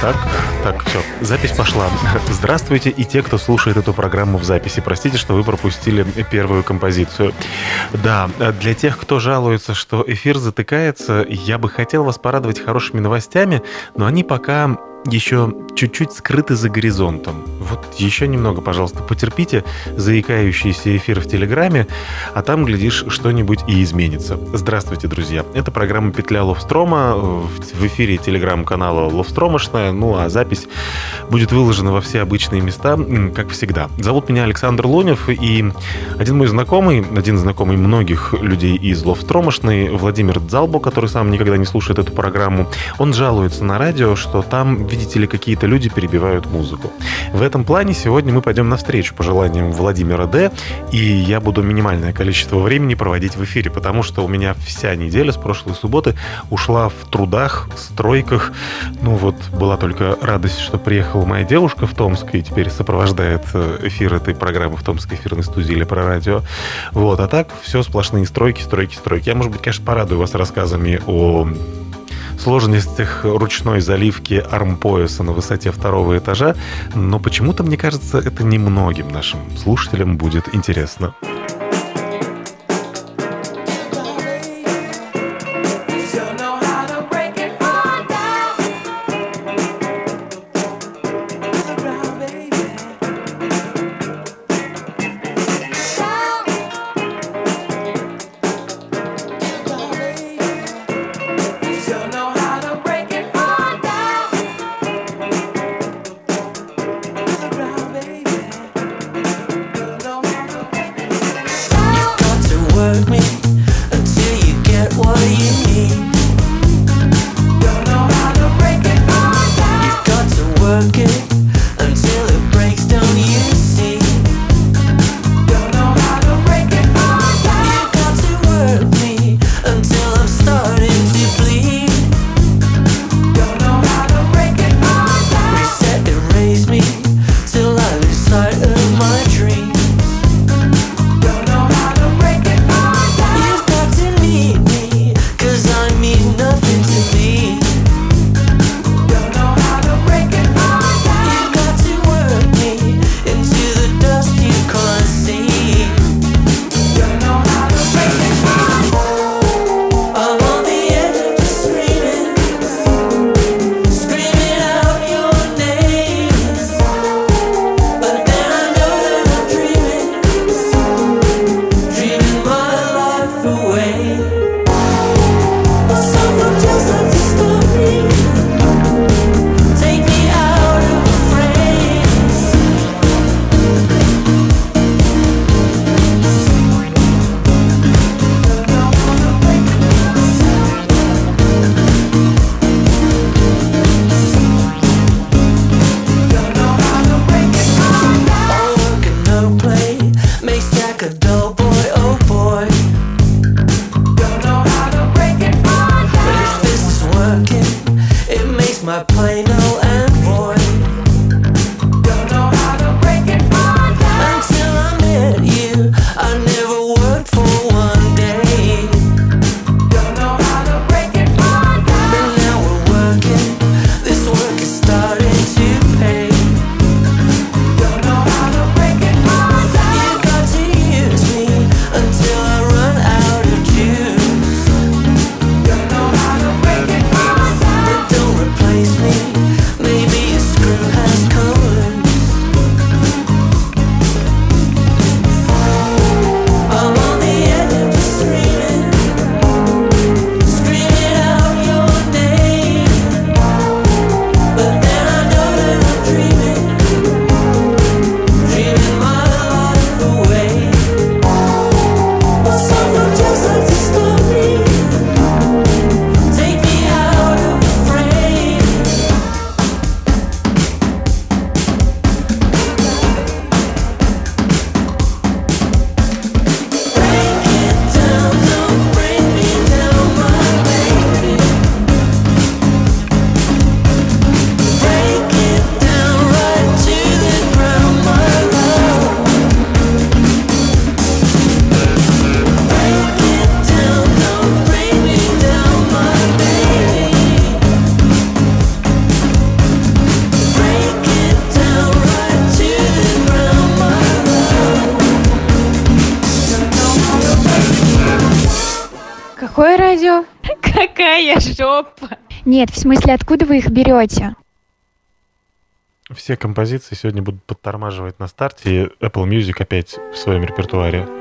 Так, так, все, запись пошла. Здравствуйте и те, кто слушает эту программу в записи. Простите, что вы пропустили первую композицию. Да, для тех, кто жалуется, что эфир затыкается, я бы хотел вас порадовать хорошими новостями, но они пока еще чуть-чуть скрыты за горизонтом. Вот еще немного, пожалуйста, потерпите заикающийся эфир в Телеграме, а там, глядишь, что-нибудь и изменится. Здравствуйте, друзья. Это программа «Петля Ловстрома» в эфире телеграм-канала «Ловстромошная», ну а запись будет выложена во все обычные места, как всегда. Зовут меня Александр Лунев, и один мой знакомый, один знакомый многих людей из Ловстромошной, Владимир Дзалбо, который сам никогда не слушает эту программу, он жалуется на радио, что там видите ли, какие-то люди перебивают музыку. В этом плане сегодня мы пойдем навстречу пожеланиям Владимира Д. И я буду минимальное количество времени проводить в эфире, потому что у меня вся неделя с прошлой субботы ушла в трудах, стройках. Ну вот, была только радость, что приехала моя девушка в Томск и теперь сопровождает э, эфир этой программы в Томской эфирной студии или про радио. Вот, а так все сплошные стройки, стройки, стройки. Я, может быть, конечно, порадую вас рассказами о сложностях ручной заливки армпояса на высоте второго этажа, но почему-то, мне кажется, это немногим нашим слушателям будет интересно. Maybe Нет, в смысле, откуда вы их берете? Все композиции сегодня будут подтормаживать на старте, и Apple Music опять в своем репертуаре.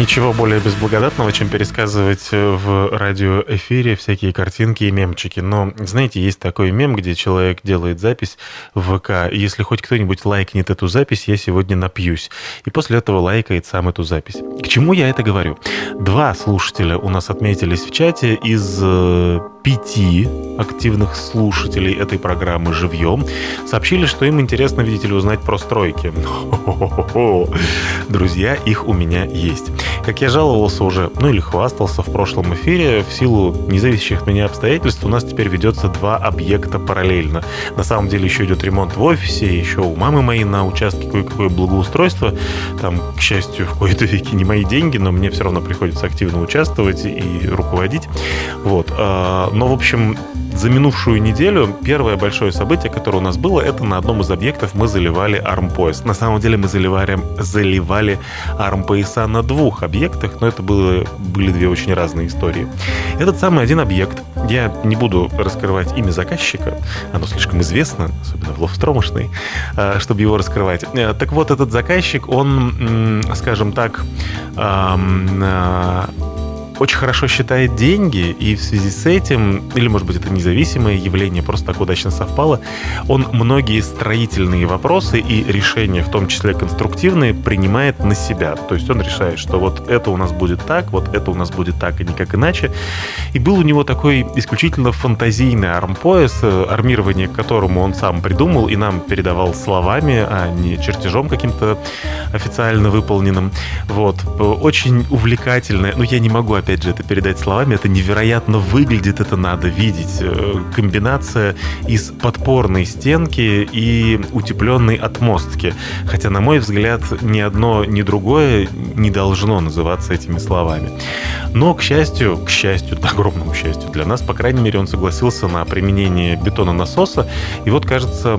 Ничего более безблагодатного, чем пересказывать э, в радиоэфире всякие картинки и мемчики. Но, знаете, есть такой мем, где человек делает запись в ВК. Если хоть кто-нибудь лайкнет эту запись, я сегодня напьюсь. И после этого лайкает сам эту запись. К чему я это говорю? Два слушателя у нас отметились в чате из э, пяти активных слушателей этой программы «Живьем» сообщили, что им интересно, видите ли, узнать про стройки. Друзья, их у меня есть. Как я жаловался уже, ну или хвастался в прошлом эфире, в силу независящих от меня обстоятельств у нас теперь ведется два объекта параллельно. На самом деле еще идет ремонт в офисе, еще у мамы моей на участке кое-какое благоустройство. Там, к счастью, в кои-то веки не мои деньги, но мне все равно приходится активно участвовать и руководить. Вот. Но, в общем, за минувшую неделю первое большое событие, которое у нас было, это на одном из объектов мы заливали армпояс. На самом деле мы заливали, заливали армпояса на двух объектах, но это было, были две очень разные истории. Этот самый один объект, я не буду раскрывать имя заказчика, оно слишком известно, особенно в Ловстромышной, а, чтобы его раскрывать. Э, так вот, этот заказчик, он, скажем так, очень хорошо считает деньги, и в связи с этим, или, может быть, это независимое явление, просто так удачно совпало, он многие строительные вопросы и решения, в том числе конструктивные, принимает на себя. То есть он решает, что вот это у нас будет так, вот это у нас будет так, и никак иначе. И был у него такой исключительно фантазийный армпояс, армирование к которому он сам придумал и нам передавал словами, а не чертежом каким-то официально выполненным. Вот. Очень увлекательное, но я не могу, опять же, это передать словами, это невероятно выглядит, это надо видеть. Э, комбинация из подпорной стенки и утепленной отмостки. Хотя, на мой взгляд, ни одно, ни другое не должно называться этими словами. Но, к счастью, к счастью, к огромному счастью для нас, по крайней мере, он согласился на применение бетона насоса. И вот, кажется,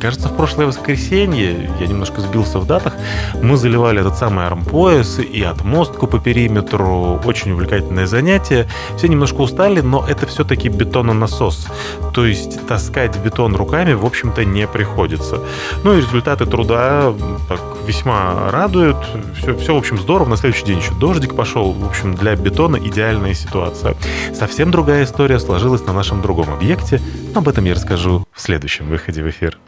кажется, в прошлое воскресенье, я немножко сбился в датах, мы заливали этот самый армпояс и отмостку по периметру. Очень увлекательное занятие. Все немножко устали, но это все-таки бетононасос. То есть таскать бетон руками, в общем-то, не приходится. Ну и результаты труда так, весьма радуют. Все, все, в общем, здорово. На следующий день еще дождик пошел. В общем, для бетона идеальная ситуация. Совсем другая история сложилась на нашем другом объекте. Но об этом я расскажу в следующем выходе в эфир.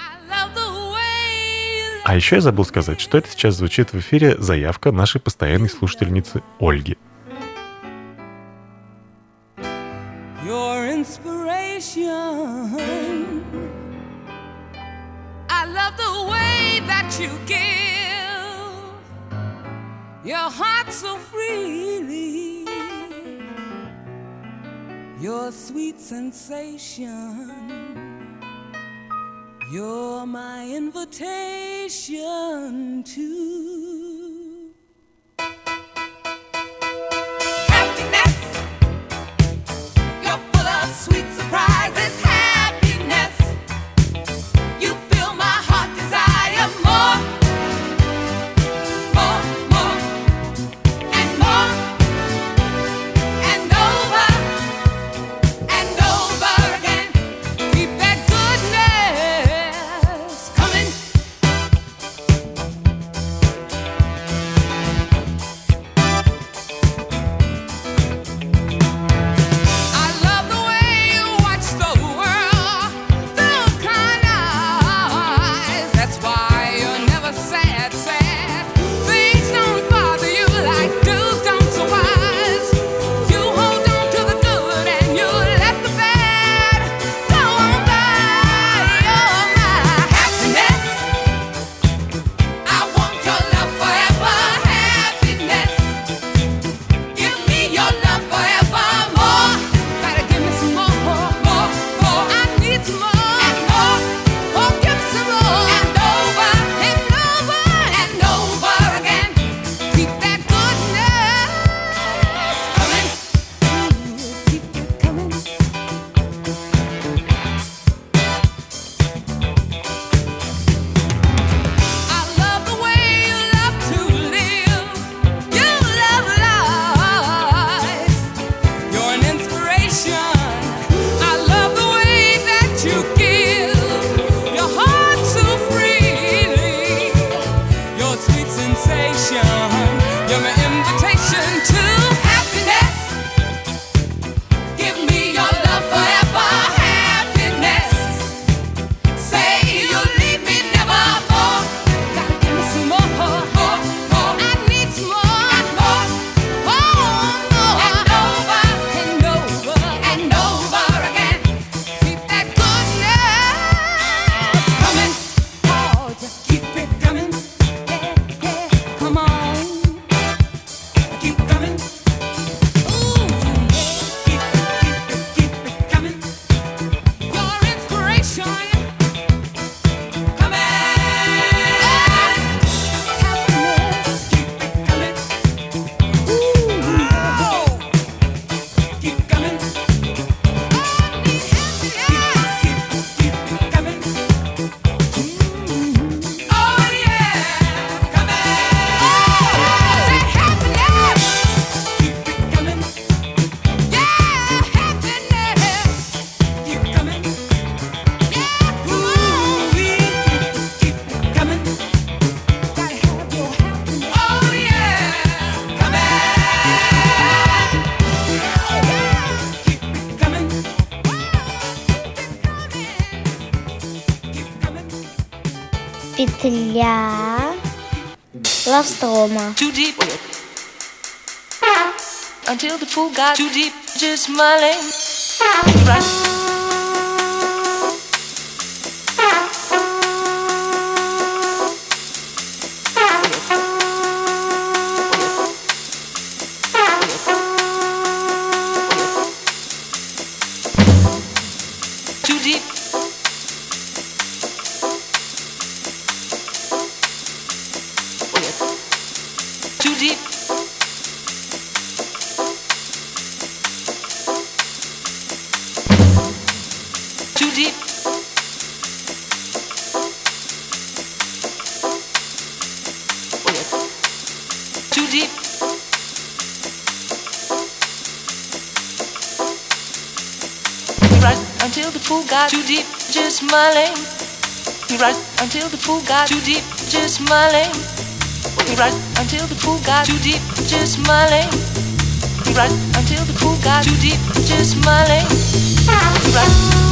А еще я забыл сказать, что это сейчас звучит в эфире заявка нашей постоянной слушательницы Ольги. That you give your heart so freely. Your sweet sensation. You're my invitation to happiness. You're full of sweet surprises. Петля Лавстрома. too deep. Until the pool got too deep, just smiling. Right. Pool got too deep, just smiling. Right until the pool got too deep, just smiling. Right until the pool got too deep, just smiling. Right.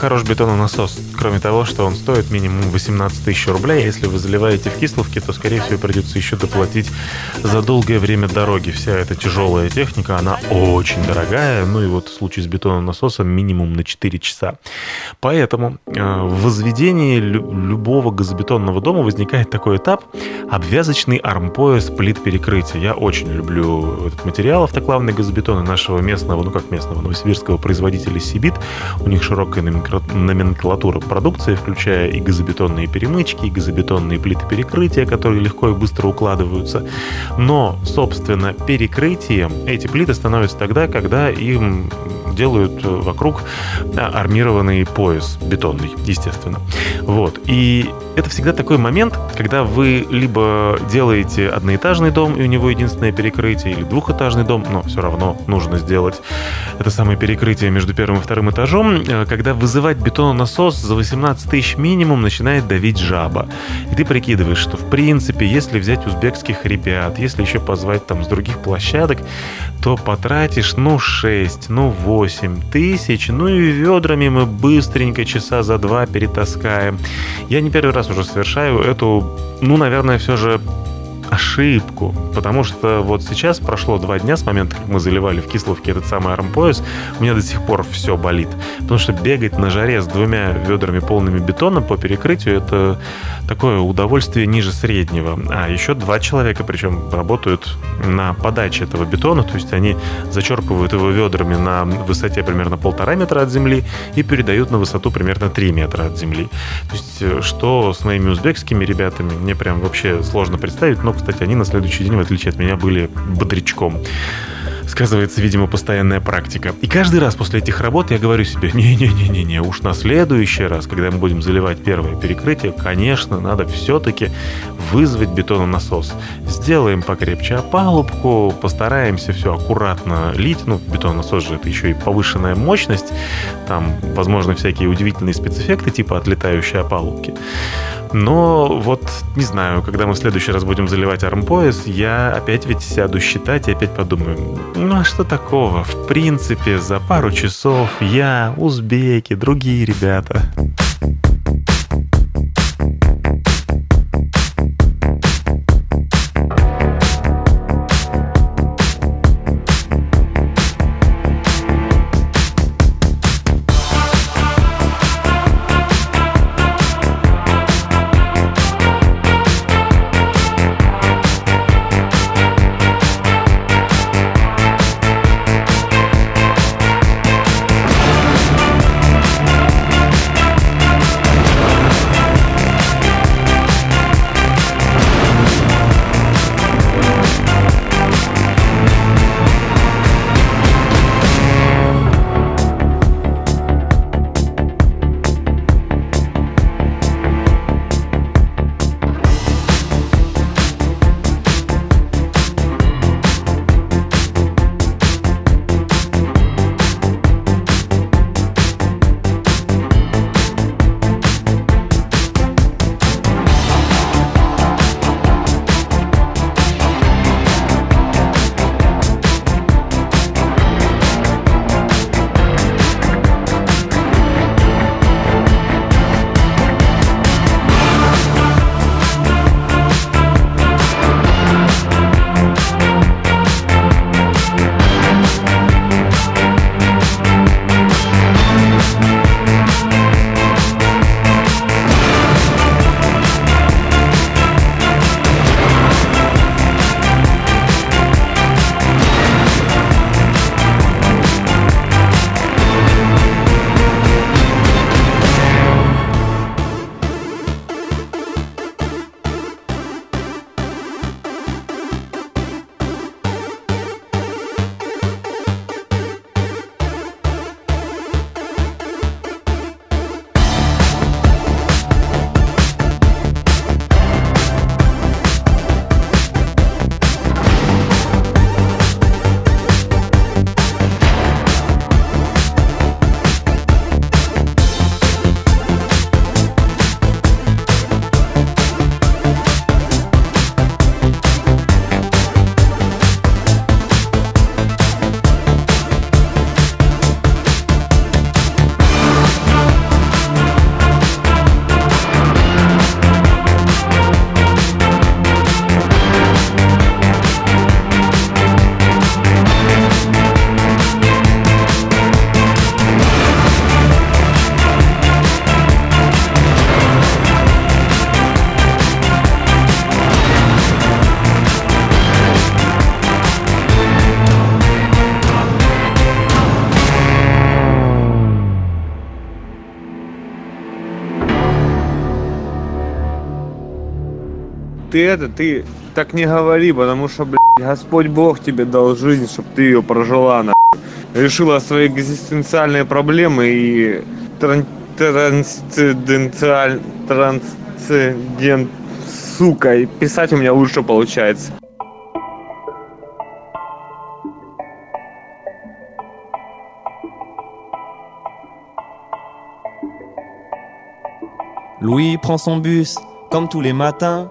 Всем хорош бетононасос, кроме того, что он стоит минимум 18 тысяч рублей, а если вы заливаете в кисловке, то, скорее всего, придется еще доплатить за долгое время дороги. Вся эта тяжелая техника, она очень дорогая, ну и вот в случае с бетононасосом минимум на 4 часа. Поэтому э, в возведении лю- любого газобетонного дома возникает такой этап обвязочный армпояс плит перекрытия. Я очень люблю этот материал автоклавный газобетона нашего местного, ну как местного, новосибирского производителя Сибит. У них широкая номенкра- номенклатура продукции, включая и газобетонные перемычки, и газобетонные плиты перекрытия, которые легко и быстро укладываются. Но, собственно, перекрытием эти плиты становятся тогда, когда им делают вокруг да, армированный пояс бетонный, естественно. Вот. И это всегда такой момент, когда вы либо делаете одноэтажный дом, и у него единственное перекрытие, или двухэтажный дом, но все равно нужно сделать это самое перекрытие между первым и вторым этажом, э, когда вызывать бетононасос за 18 тысяч минимум начинает давить жаба. И ты прикидываешь, что в принципе, если взять узбекских ребят, если еще позвать там с других площадок, то потратишь, ну, 6, ну, 8 тысяч, ну и ведрами мы быстренько часа за два перетаскаем. Я не первый раз уже совершаю эту, ну, наверное, все же ошибку, потому что вот сейчас прошло два дня с момента, как мы заливали в Кисловке этот самый армпояс, у меня до сих пор все болит, потому что бегать на жаре с двумя ведрами полными бетона по перекрытию это такое удовольствие ниже среднего. А еще два человека, причем работают на подаче этого бетона, то есть они зачерпывают его ведрами на высоте примерно полтора метра от земли и передают на высоту примерно 3 метра от земли. То есть э, что с моими узбекскими ребятами, мне прям вообще сложно представить, но кстати, они на следующий день, в отличие от меня, были бодрячком. Сказывается, видимо, постоянная практика. И каждый раз после этих работ я говорю себе, не-не-не-не-не, уж на следующий раз, когда мы будем заливать первое перекрытие, конечно, надо все-таки вызвать бетононасос. Сделаем покрепче опалубку, постараемся все аккуратно лить. Ну, бетононасос же это еще и повышенная мощность. Там, возможно, всякие удивительные спецэффекты, типа отлетающей опалубки. Но вот, не знаю, когда мы в следующий раз будем заливать армпояс, я опять ведь сяду считать и опять подумаю, ну а что такого? В принципе, за пару часов я, узбеки, другие ребята. Ты это, ты так не говори, потому что, блядь, Господь Бог тебе дал жизнь, чтобы ты ее прожила, на решила свои экзистенциальные проблемы и тран трансценденталь транс прецедент, сука, и писать у меня лучше получается. Louis prend son bus, comme tous les matins.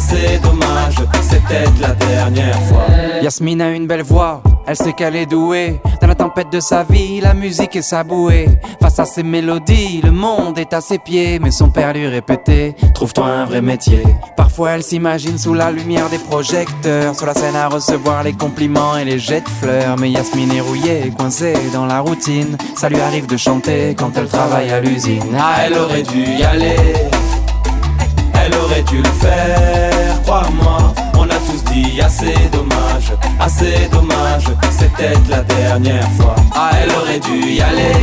assez dommage. C'est peut-être la dernière fois. Yasmine a une belle voix, elle sait qu'elle est douée. Dans la tempête de sa vie, la musique est sa bouée. Face à ses mélodies, le monde est à ses pieds. Mais son père lui répétait Trouve-toi un vrai métier. Parfois, elle s'imagine sous la lumière des projecteurs, sur la scène à recevoir les compliments et les jets de fleurs. Mais Yasmine est rouillée, coincée dans la routine. Ça lui arrive de chanter quand elle travaille à l'usine. Ah, elle aurait dû y aller. Aurait dû le faire, crois-moi. On a tous dit assez dommage, assez dommage. Peut-être la dernière fois. Ah, elle aurait dû y aller.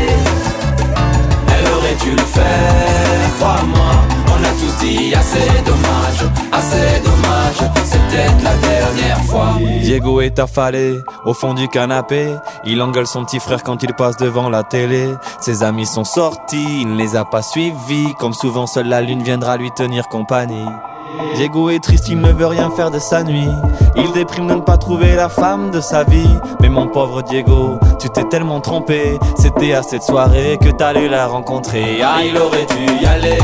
Elle aurait dû le faire, crois-moi. Tous dit assez dommage, assez dommage. C'est peut-être la dernière fois. Diego est affalé au fond du canapé. Il engueule son petit frère quand il passe devant la télé. Ses amis sont sortis, il ne les a pas suivis. Comme souvent, seule la lune viendra lui tenir compagnie. Diego est triste, il ne veut rien faire de sa nuit. Il déprime de ne pas trouver la femme de sa vie. Mais mon pauvre Diego, tu t'es tellement trompé. C'était à cette soirée que t'allais la rencontrer. Ah, il aurait dû y aller.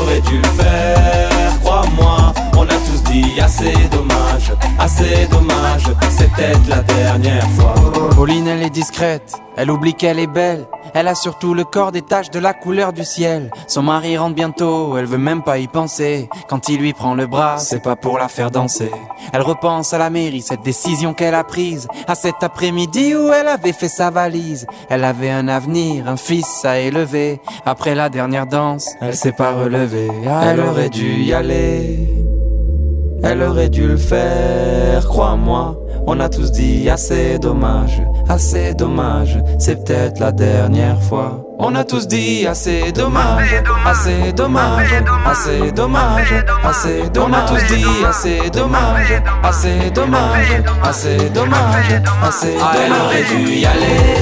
Aurait dû le faire, crois-moi. On a tous dit assez dommage, assez dommage. Peut-être la dernière fois. Pauline, elle est discrète, elle oublie qu'elle est belle. Elle a surtout le corps des taches de la couleur du ciel. Son mari rentre bientôt, elle veut même pas y penser. Quand il lui prend le bras, c'est pas pour la faire danser. Elle repense à la mairie, cette décision qu'elle a prise. À cet après-midi où elle avait fait sa valise. Elle avait un avenir, un fils à élever. Après la dernière danse, elle s'est pas relevée. Elle aurait dû y aller. Elle aurait dû le faire, crois-moi. On a tous dit assez dommage, assez dommage. C'est peut-être la dernière fois. On a tous dit assez dommage, assez dommage, assez dommage, assez dommage. On a tous dit assez dommage, assez dommage, assez dommage, assez dommage. Elle aurait dû y aller.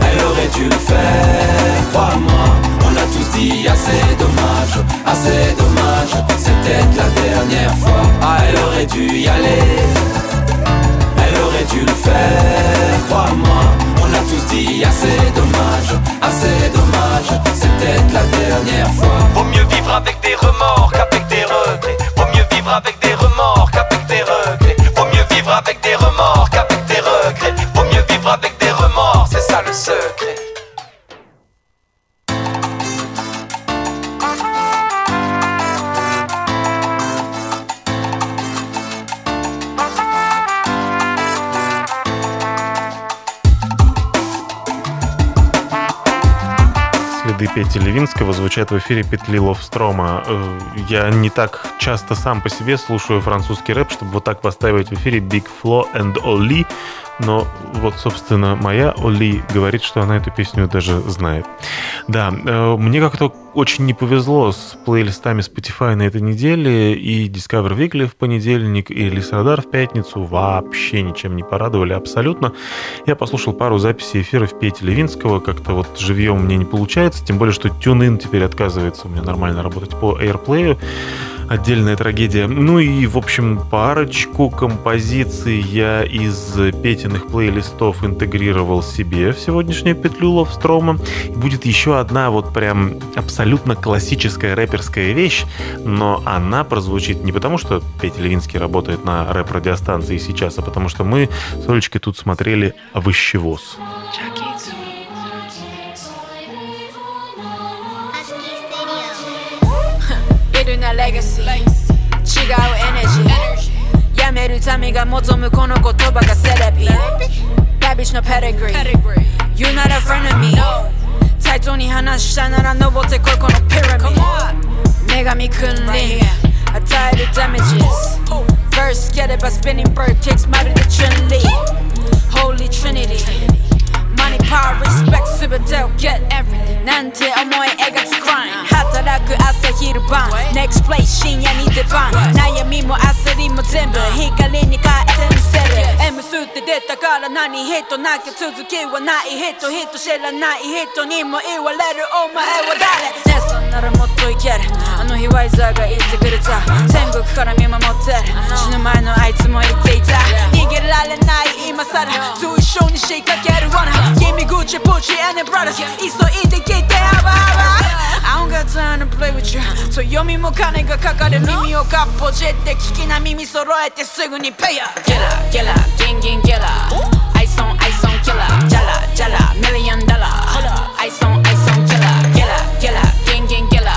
Elle aurait dû le faire, crois-moi. Assez dommage, assez dommage. C'est peut-être la dernière fois. Ah, elle aurait dû y aller. Elle aurait dû le faire, crois-moi. On a tous dit assez dommage, assez dommage. C'est peut-être la dernière fois. Vaut mieux vivre avec des remords qu'avec des regrets. Vaut mieux vivre avec des remords qu'avec des regrets. Vaut mieux vivre avec des remords qu'avec des regrets. Vaut mieux vivre avec des remords, c'est ça le secret. Следы Пети Левинского звучат в эфире петли Ловстрома. Э, Я не так часто сам по себе слушаю французский рэп, чтобы вот так поставить в эфире Big Flo and Oli, но вот, собственно, моя Оли говорит, что она эту песню даже знает. Да, э, мне как-то очень не повезло с плейлистами Spotify на этой неделе, и Discover Weekly в понедельник, и Лисрадар в пятницу вообще ничем не порадовали абсолютно. Я послушал пару записей эфиров Пети Левинского, как-то вот живьем мне не получается, тем более, что TuneIn теперь отказывается у меня нормально работать по AirPlay, отдельная трагедия. Ну и, в общем, парочку композиций я из Петиных плейлистов интегрировал себе в сегодняшнюю петлю Ловстрома. Будет еще одна вот прям абсолютно классическая рэперская вещь, но она прозвучит не потому, что Петя Левинский работает на рэп-радиостанции сейчас, а потому что мы с Олечкой тут смотрели «Овощевоз». Building legacy 違うエネジーやめる民が望むこの言葉がセレビラビッシュのペデグリー You're not a friend of me 対等に話したなら登ってこいこのピラミッド女神君臨 I tie the damages. First, get it by spinning bird kicks, matter the Trinity. Holy Trinity. Money, power, respect, super dope, get everything. なんて思い描く grind. 働く朝昼晩 Next place 深夜に出番悩みも焦りも全部光に変えてみせる M スって出たから何人なきゃ続きはない人人知らない人にも言われるお前は誰ねそんならもっといけるあの日ワイザーが言ってくれた天国から見守ってる死ぬ前のあいつも言っていた逃げられない今さらと一緒に仕掛ける。罠君口プチ and brothers 急いで聞いてハバハバ I'm got time play with you 強みも金がかかる。耳をかっぽじって聞きな耳揃えてすぐにペヤゲラゲラギンギンゲラア。イソンアイソンキラージャラジャラミリオンダラアイソンアイソンキラーゲラギラギンギンギラ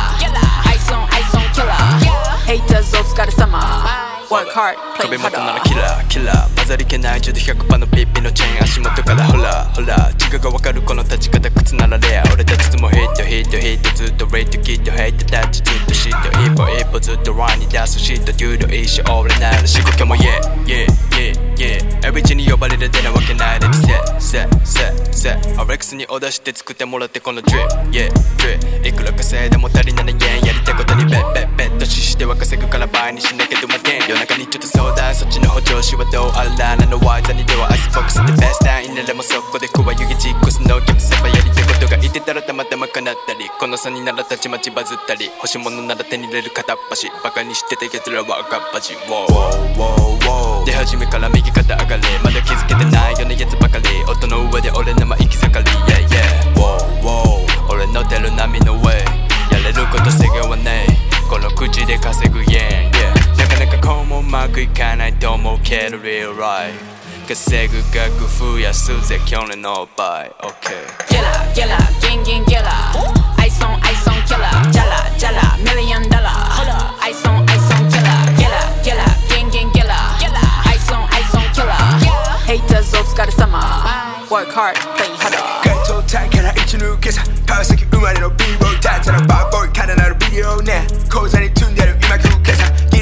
アイソンアイソンキラーヘイターズお疲れ様 Work hard, play 壁元ならキラーキラー混ざりけない10で100%のピッピのチェーン足元から。ほらほら。違がわかるこの立ち方靴ならレア。俺たちともヒットヒットヒットずっとレイトキットヘイトタッチずっとシット。一歩一歩ずっとランに出すシットデュード一生俺なら仕事も Yeah yeah yeah yeah エビチに呼ばれるでなわけないでセセセセアレックスにオーダーして作ってもらってこの Drip yeah drip いくら稼いでも足りない円やりたいことにベッベッベッ。とししては稼ぐから倍にしなきゃどまけん夜中にちょっと相談そっちの補助しはどうあらなのワイザにではアイスボックスでベストタインならもそこで食わ湯気実行すのキャプセバやりたいことが言ってたらたまたま叶ったりこの差にならたちまちバズったり欲しいものなら手に入れる片っ端バカにしてた奴らは赤っ端 WOWWWOWW 出始めから右肩上がりまだ気づけてないようなやつばかり音の上で俺のま行き盛り Yeah, yeah Wow, wow 俺のてる波の上やれること制限はねこの口で稼ぐ Yeah, yeah 그러니까 마그 가나도 못 캐를 realize 그 세구가 구후야 수제 경례 no buy okay Get up get up gang gang get Ice on ice on kill up. Jala jala million dollar. Hold Ice on ice on kill up. Get up get up gang gang get up. Get up. Ice on ice on kill up. Haters 없 gotta summer. Work hard play harder. 가토 타카나 이치누 기사 파워세기 음악으로 비보 다자나 바보 가나 나로 비디오 내 고산이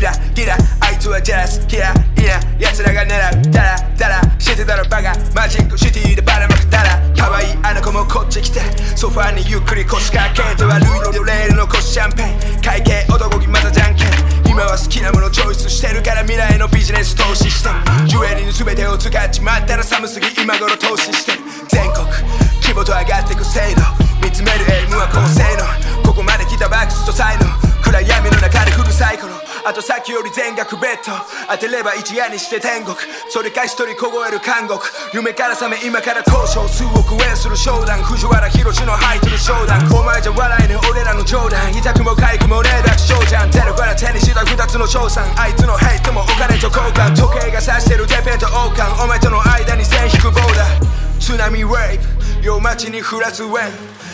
ギラギラあいつはジャラスキラいな奴らが狙うダラダラ。してたらバカ。マジックシティでばらまくダラ。可愛いあの子もこっち来て。ソファーにゆっくり腰掛けてはルイのレールの腰シャンペン。会計男気またじゃんけん。今は好きなものチョイスしてるから未来のビジネス投資してジュエリーの全てを使っちまったら寒すぎ今頃投資してる。全国規模と上がってく制度。見つめるエイムは高性能。ここまで来たバックスと才能暗闇の中でフルサイクル。あとさっきより全額ベッド。当てれば一夜にして天国。それか一人凍える監獄。夢から覚め今から交渉数億円する商談。藤原宏のハイトル商談。お前じゃ笑えねえ俺らの冗談。痛くも痒くもねえ楽勝じゃん。ゼロから手にした二つの賞賛。あいつのヘイトもお金と交換。時計が指してるデペンと王冠。お前との間に線引くボーダー。津波ウェイブ夜街に降らすウェン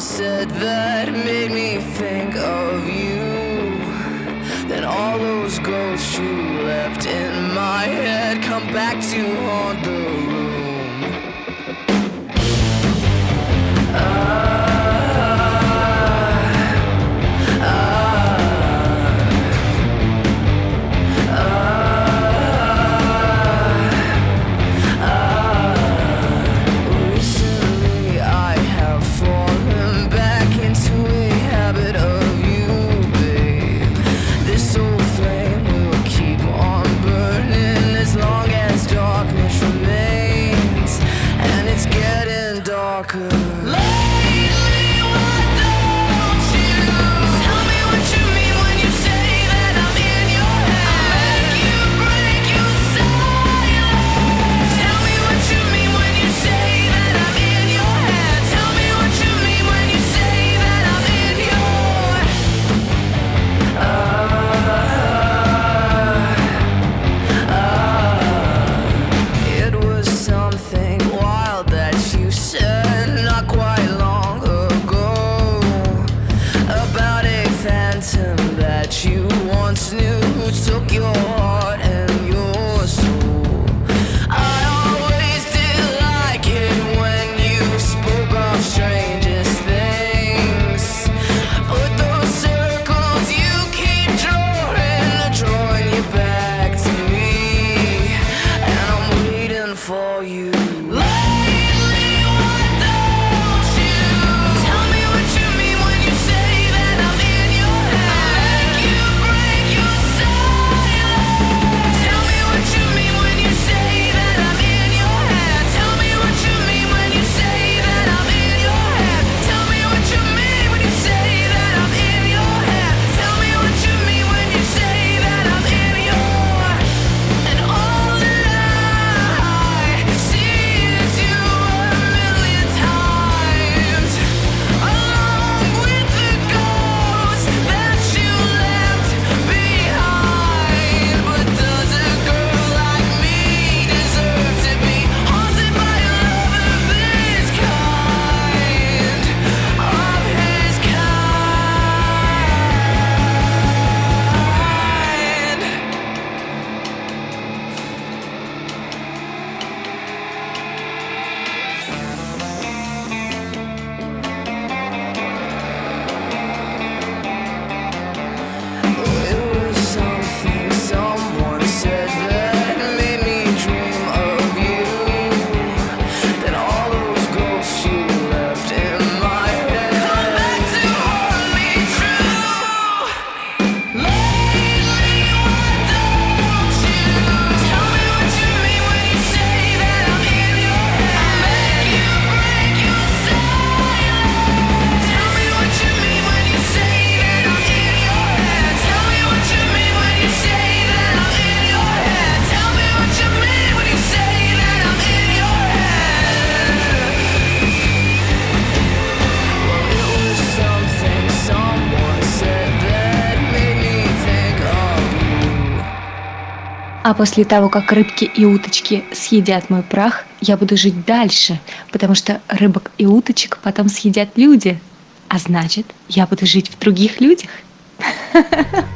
said that made me think of you. Then all those ghosts you left in my head come back to haunt the А после того, как рыбки и уточки съедят мой прах, я буду жить дальше, потому что рыбок и уточек потом съедят люди. А значит, я буду жить в других людях. Oh,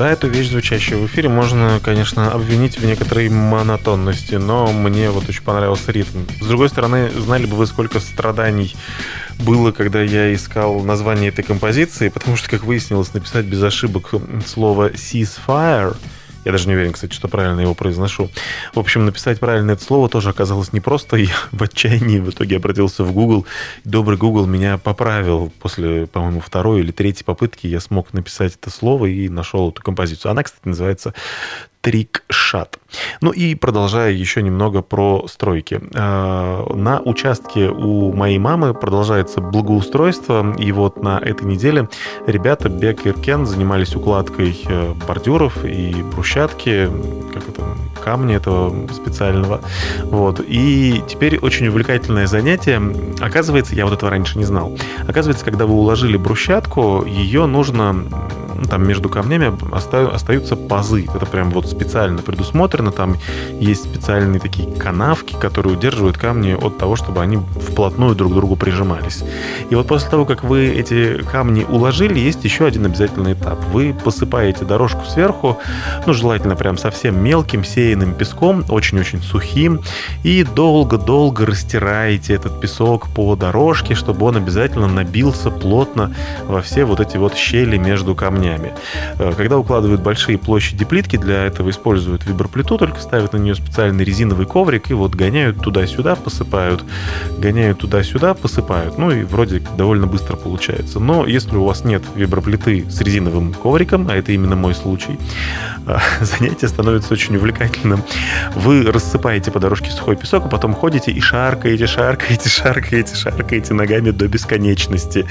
Да, эту вещь, звучащую в эфире, можно, конечно, обвинить в некоторой монотонности, но мне вот очень понравился ритм. С другой стороны, знали бы вы, сколько страданий было, когда я искал название этой композиции, потому что, как выяснилось, написать без ошибок слово ceasefire — я даже не уверен, кстати, что правильно его произношу. В общем, написать правильно это слово тоже оказалось непросто. Я в отчаянии в итоге обратился в Google. Добрый Google меня поправил. После, по-моему, второй или третьей попытки я смог написать это слово и нашел эту композицию. Она, кстати, называется трикшат. Ну и продолжая еще немного про стройки. А, на участке у моей мамы продолжается благоустройство, и вот на этой неделе ребята Бек и Кен занимались укладкой э, бордюров и брусчатки, как это, камня этого специального. Вот. И теперь очень увлекательное занятие. Оказывается, я вот этого раньше не знал. Оказывается, когда вы уложили брусчатку, ее нужно ну, там между камнями остаются пазы. Это прям вот специально предусмотрено. Там есть специальные такие канавки, которые удерживают камни от того, чтобы они вплотную друг к другу прижимались. И вот после того, как вы эти камни уложили, есть еще один обязательный этап. Вы посыпаете дорожку сверху, ну, желательно прям совсем мелким, сеянным песком, очень-очень сухим, и долго-долго растираете этот песок по дорожке, чтобы он обязательно набился плотно во все вот эти вот щели между камнями. Э, когда укладывают большие площади плитки, для этого используют виброплиту, только ставят на нее специальный резиновый коврик и вот гоняют туда-сюда, посыпают, гоняют туда-сюда, посыпают. Ну и вроде довольно быстро получается. Но если у вас нет виброплиты с резиновым ковриком, а это именно мой случай, э, занятие становится очень увлекательным. Вы рассыпаете по дорожке сухой песок, а потом ходите и шаркаете, шаркаете, шаркаете, шаркаете ногами до бесконечности.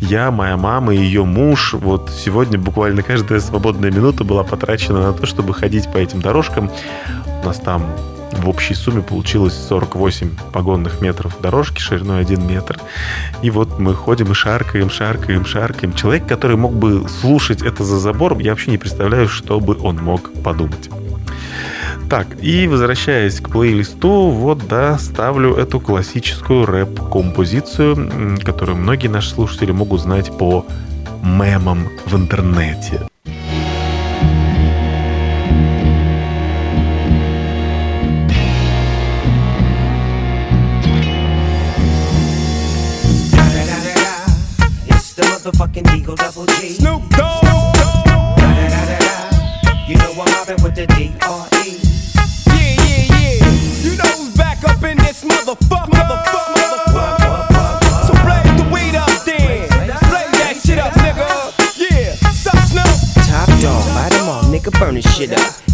Я, моя мама и ее муж, вот сегодня буквально каждая свободная минута была потрачена на то, чтобы ходить по этим дорожкам. У нас там в общей сумме получилось 48 погонных метров дорожки шириной 1 метр. И вот мы ходим и шаркаем, шаркаем, шаркаем. Человек, который мог бы слушать это за забором, я вообще не представляю, что бы он мог подумать. Так, и возвращаясь к плейлисту, вот да, ставлю эту классическую рэп-композицию, которую многие наши слушатели могут знать по мемам в интернете. Motherfucking Eagle Double G. Snoop Dogg. You know I'm mobbing with the D.R.E. Yeah, yeah, yeah. You know who's back up in this motherfucker. Motherfucker, motherfucker. So blaze the weed up then. Blaze that shit up, nigga. Yeah. Sup, Snoop? Top dog, light 'em all, nigga, burn this shit up.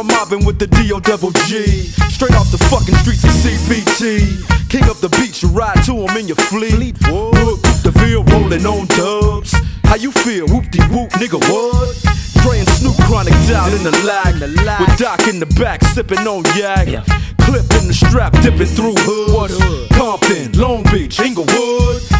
I'm mobbing with the D.O. double G. Straight off the fucking streets of CBT. King up the beach, you ride to him in your fleet. Whoop, the Ville rolling on dubs. How you feel? Whoop de whoop, nigga, what? And Snoop chronic down in the lag. With Doc in the back, sipping on yak. Clip in the strap, dipping through hood. Compton, Long Beach, Inglewood.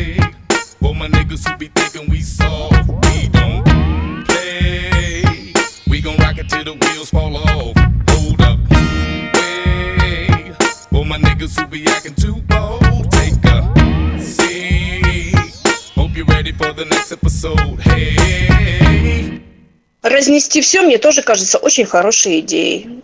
For my niggas who be thinking we soft, we don't play. We gon' rock it till the wheels fall off. Hold up, wait. For my niggas who be acting too bold, take a seat. Hope you're ready for the next episode. Hey. Разнести все, мне тоже кажется очень хорошей идеей.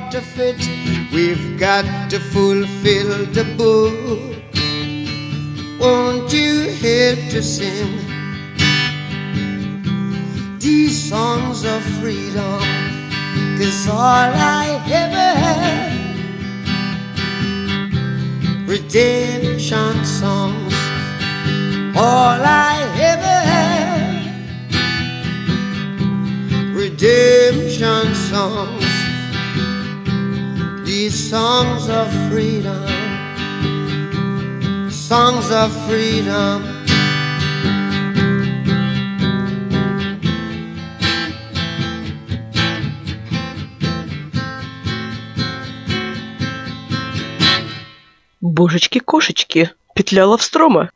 of it. We've got to fulfill the book. Won't you help to sing these songs of freedom? Cause all I ever had, redemption songs. All I ever had redemption songs, these songs of freedom, songs of freedom. Божечки-кошечки, петля лавстрома.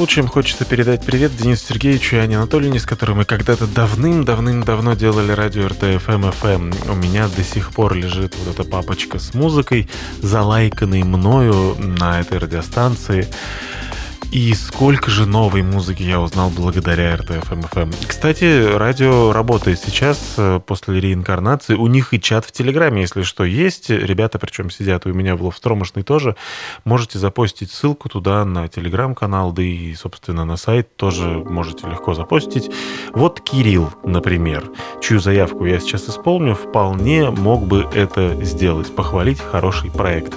Случаем, хочется передать привет Денису Сергеевичу и Ане Анатольевне, с которой мы когда-то давным-давным-давно делали радио RTFM FM. У меня до сих пор лежит вот эта папочка с музыкой, залайканной мною на этой радиостанции. И сколько же новой музыки я узнал благодаря RTFM FM. Кстати, радио работает сейчас э, после реинкарнации. У них и чат в Телеграме, если что, есть. Ребята, причем сидят у меня в Лофстромошной тоже. Можете запостить ссылку туда на Телеграм-канал, да и, собственно, на сайт тоже можете легко запостить. Вот Кирилл, например, чью заявку я сейчас исполню, вполне мог бы это сделать, похвалить хороший проект.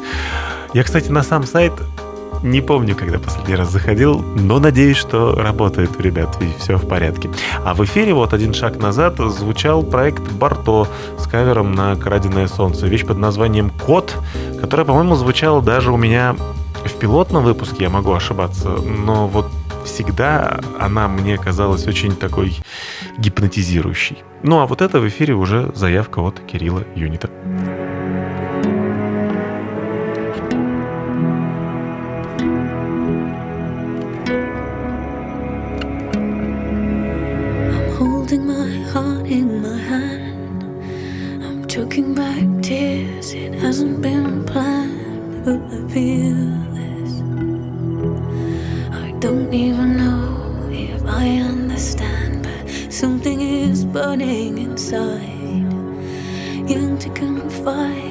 Я, кстати, на сам сайт не помню, когда последний раз заходил, но надеюсь, что работает у ребят и все в порядке. А в эфире вот один шаг назад звучал проект Барто с кавером на «Краденое солнце». Вещь под названием «Кот», которая, по-моему, звучала даже у меня в пилотном выпуске, я могу ошибаться, но вот всегда она мне казалась очень такой гипнотизирующей. Ну а вот это в эфире уже заявка от Кирилла Юнита. Burning inside. Young to confide,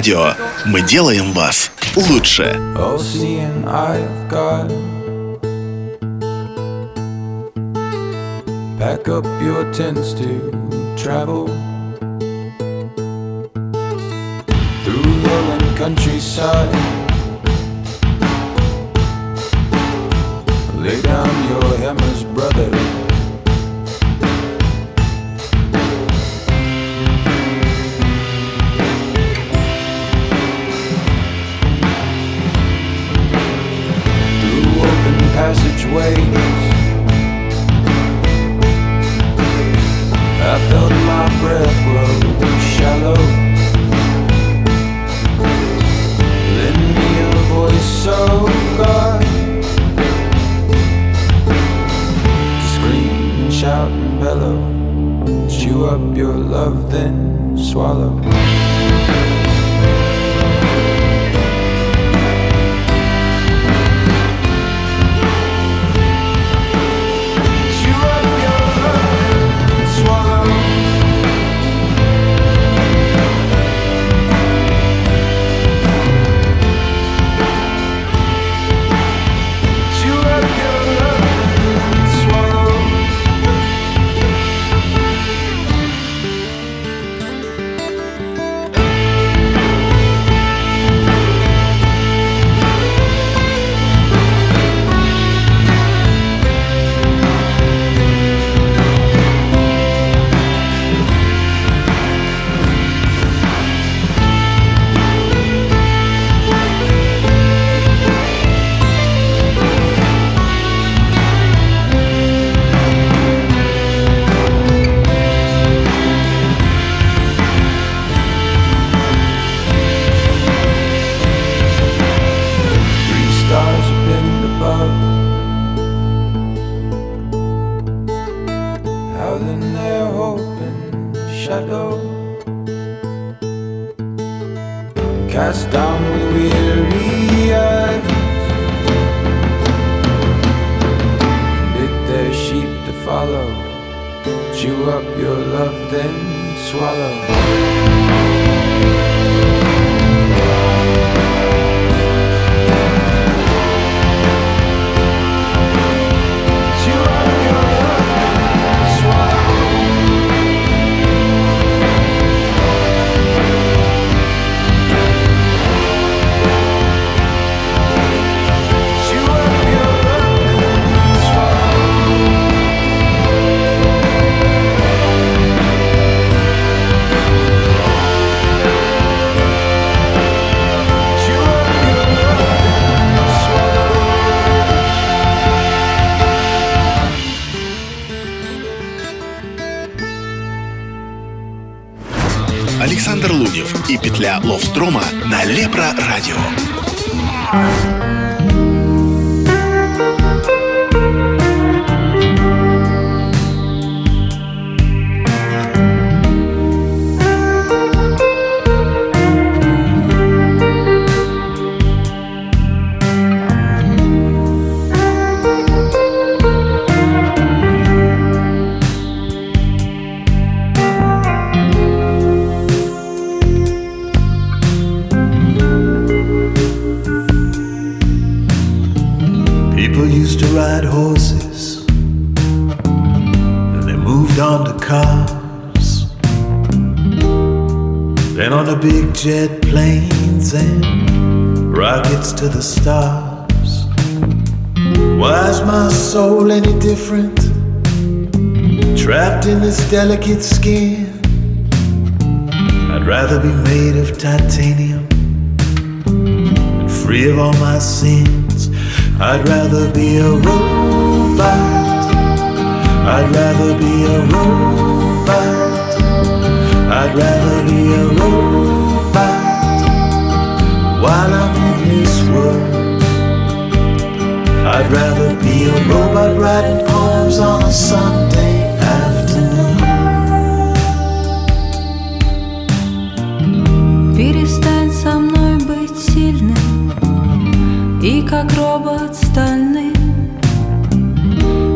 Радио. Мы делаем вас лучше. Oh. Pack up your tents to travel through rolling countryside. Lay down your hammers, brother. Passageways. I felt my breath grow shallow. Lend me a voice, oh God. To scream and shout and bellow. Chew up your love, then swallow. Ride horses, and they moved on to cars. Then on the big jet planes and rockets to the stars. Why is my soul any different? Trapped in this delicate skin. I'd rather be made of titanium and free of all my sins. I'd rather be a robot. I'd rather be a robot. I'd rather be a robot while I'm in this world. I'd rather be a robot writing poems on a Sunday как робот стальным.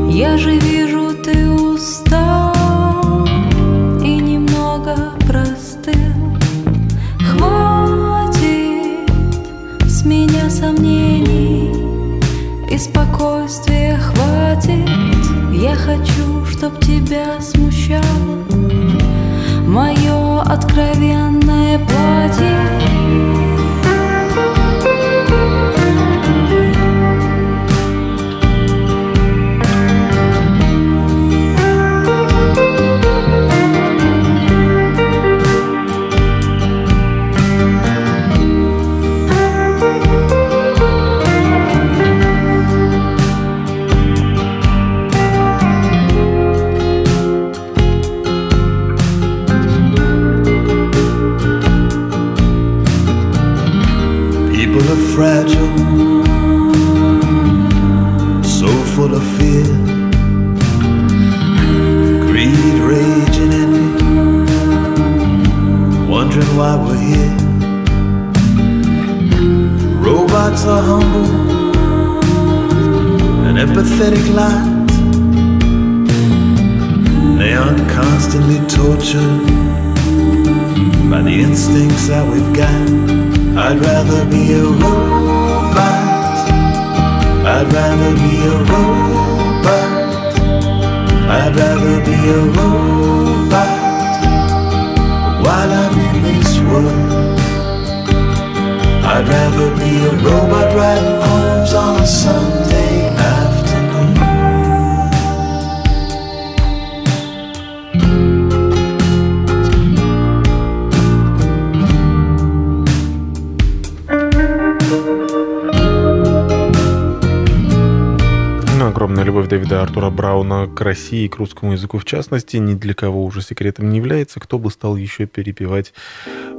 Я же вижу, ты устал И немного простыл. Хватит с меня сомнений И спокойствия хватит. Я хочу, чтоб тебя смущало Мое откровенное платье. К России к русскому языку в частности ни для кого уже секретом не является. Кто бы стал еще перепевать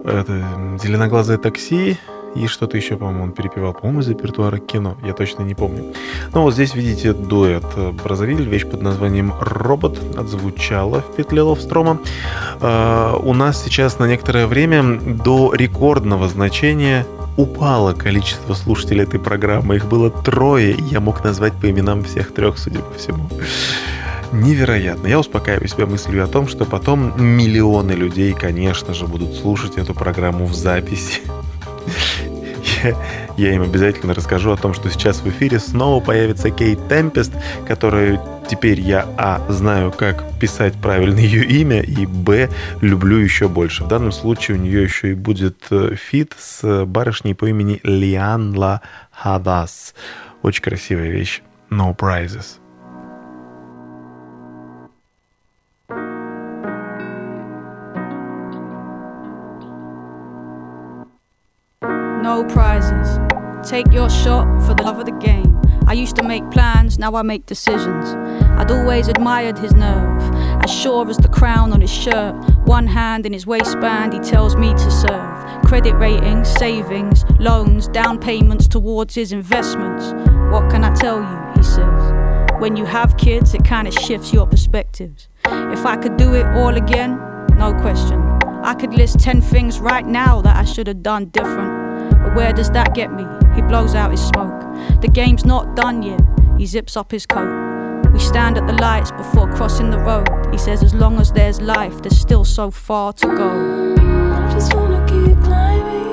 это «Зеленоглазое такси» и что-то еще, по-моему, он перепевал, по-моему, из репертуара кино, я точно не помню. Ну, вот здесь видите дуэт Бразовиль, вещь под названием «Робот» отзвучала в петле Ловстрома. А, у нас сейчас на некоторое время до рекордного значения упало количество слушателей этой программы. Их было трое, и я мог назвать по именам всех трех, судя по всему. Невероятно. Я успокаиваю себя мыслью о том, что потом миллионы людей, конечно же, будут слушать эту программу в записи. Я, им обязательно расскажу о том, что сейчас в эфире снова появится Кейт Темпест, которую теперь я, а, знаю, как писать правильно ее имя, и, б, люблю еще больше. В данном случае у нее еще и будет э, фит с барышней по имени Лианн Ла Хавас. Очень красивая вещь. No prizes. No prizes. Take your shot for the love of the game. I used to make plans, now I make decisions. I'd always admired his nerve, as sure as the crown on his shirt. One hand in his waistband, he tells me to serve. Credit ratings, savings, loans, down payments towards his investments. What can I tell you? He says. When you have kids, it kind of shifts your perspectives. If I could do it all again, no question. I could list 10 things right now that I should have done different. But where does that get me? He blows out his smoke. The game's not done yet. He zips up his coat. We stand at the lights before crossing the road. He says, as long as there's life, there's still so far to go. I just wanna keep climbing,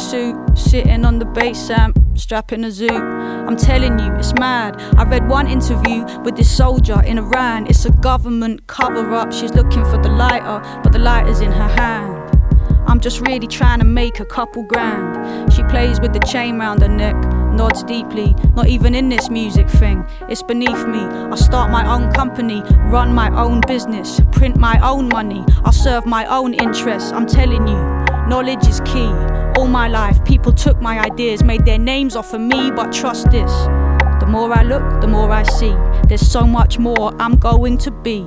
sitting on the bass amp, strapping a zoot. I'm telling you, it's mad. I read one interview with this soldier in Iran. It's a government cover up. She's looking for the lighter, but the lighter's in her hand. I'm just really trying to make a couple grand. She plays with the chain round her neck, nods deeply. Not even in this music thing, it's beneath me. I'll start my own company, run my own business, print my own money. I'll serve my own interests. I'm telling you, knowledge is key. All my life, people took my ideas, made their names off of me, but trust this. The more I look, the more I see. There's so much more I'm going to be.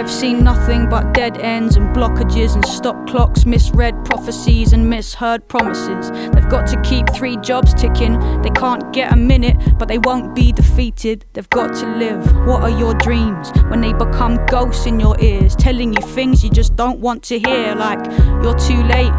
They've seen nothing but dead ends and blockages and stop clocks, misread prophecies and misheard promises. They've got to keep three jobs ticking. They can't get a minute, but they won't be defeated. They've got to live. What are your dreams when they become ghosts in your ears, telling you things you just don't want to hear? Like, you're too late.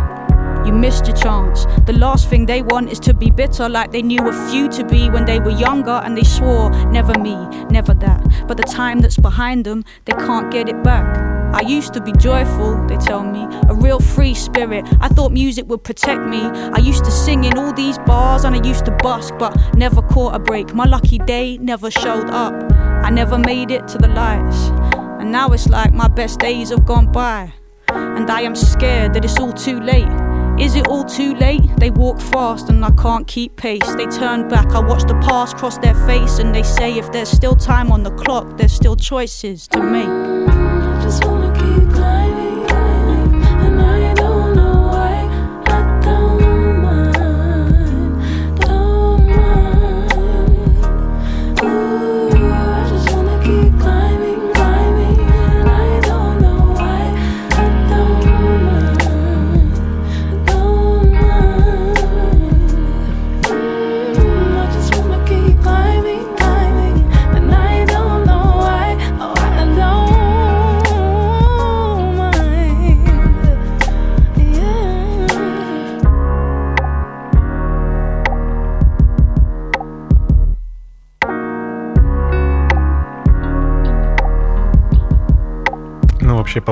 You missed your chance. The last thing they want is to be bitter like they knew a few to be when they were younger and they swore, never me, never that. But the time that's behind them, they can't get it back. I used to be joyful, they tell me, a real free spirit. I thought music would protect me. I used to sing in all these bars and I used to busk, but never caught a break. My lucky day never showed up. I never made it to the lights. And now it's like my best days have gone by. And I am scared that it's all too late. Is it all too late? They walk fast and I can't keep pace. They turn back, I watch the past cross their face, and they say if there's still time on the clock, there's still choices to make.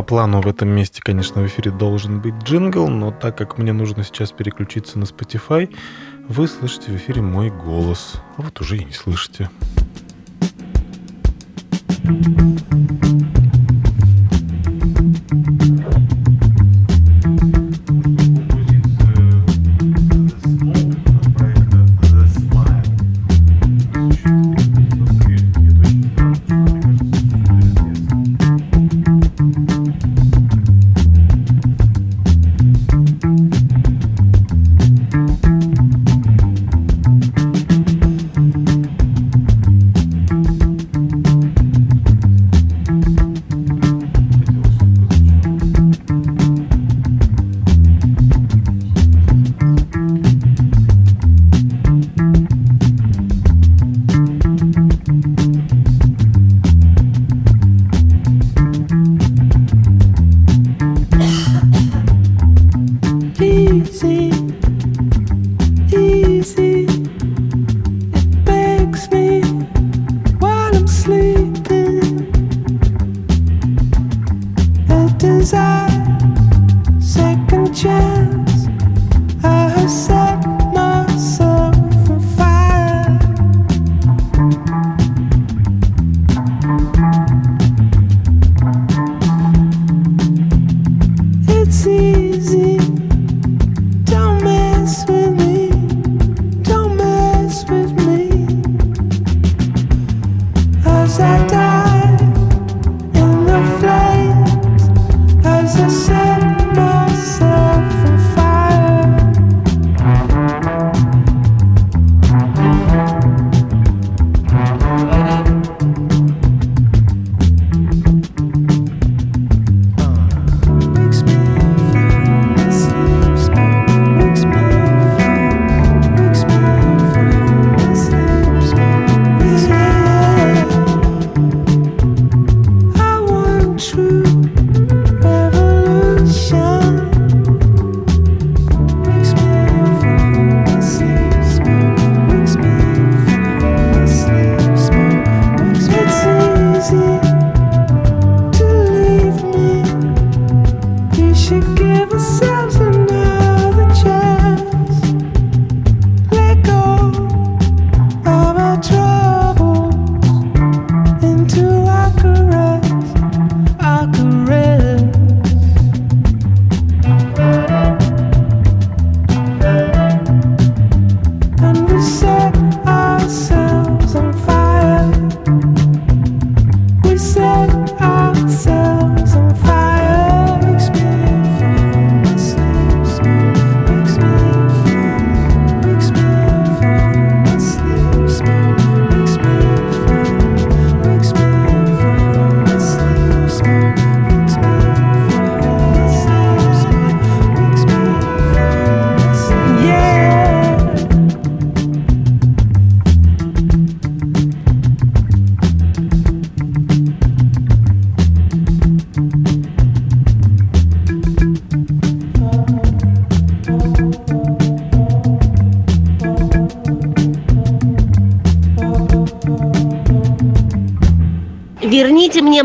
Плану в этом месте, конечно, в эфире должен быть джингл, но так как мне нужно сейчас переключиться на Spotify, вы слышите в эфире мой голос. А вот уже и не слышите. Верните мне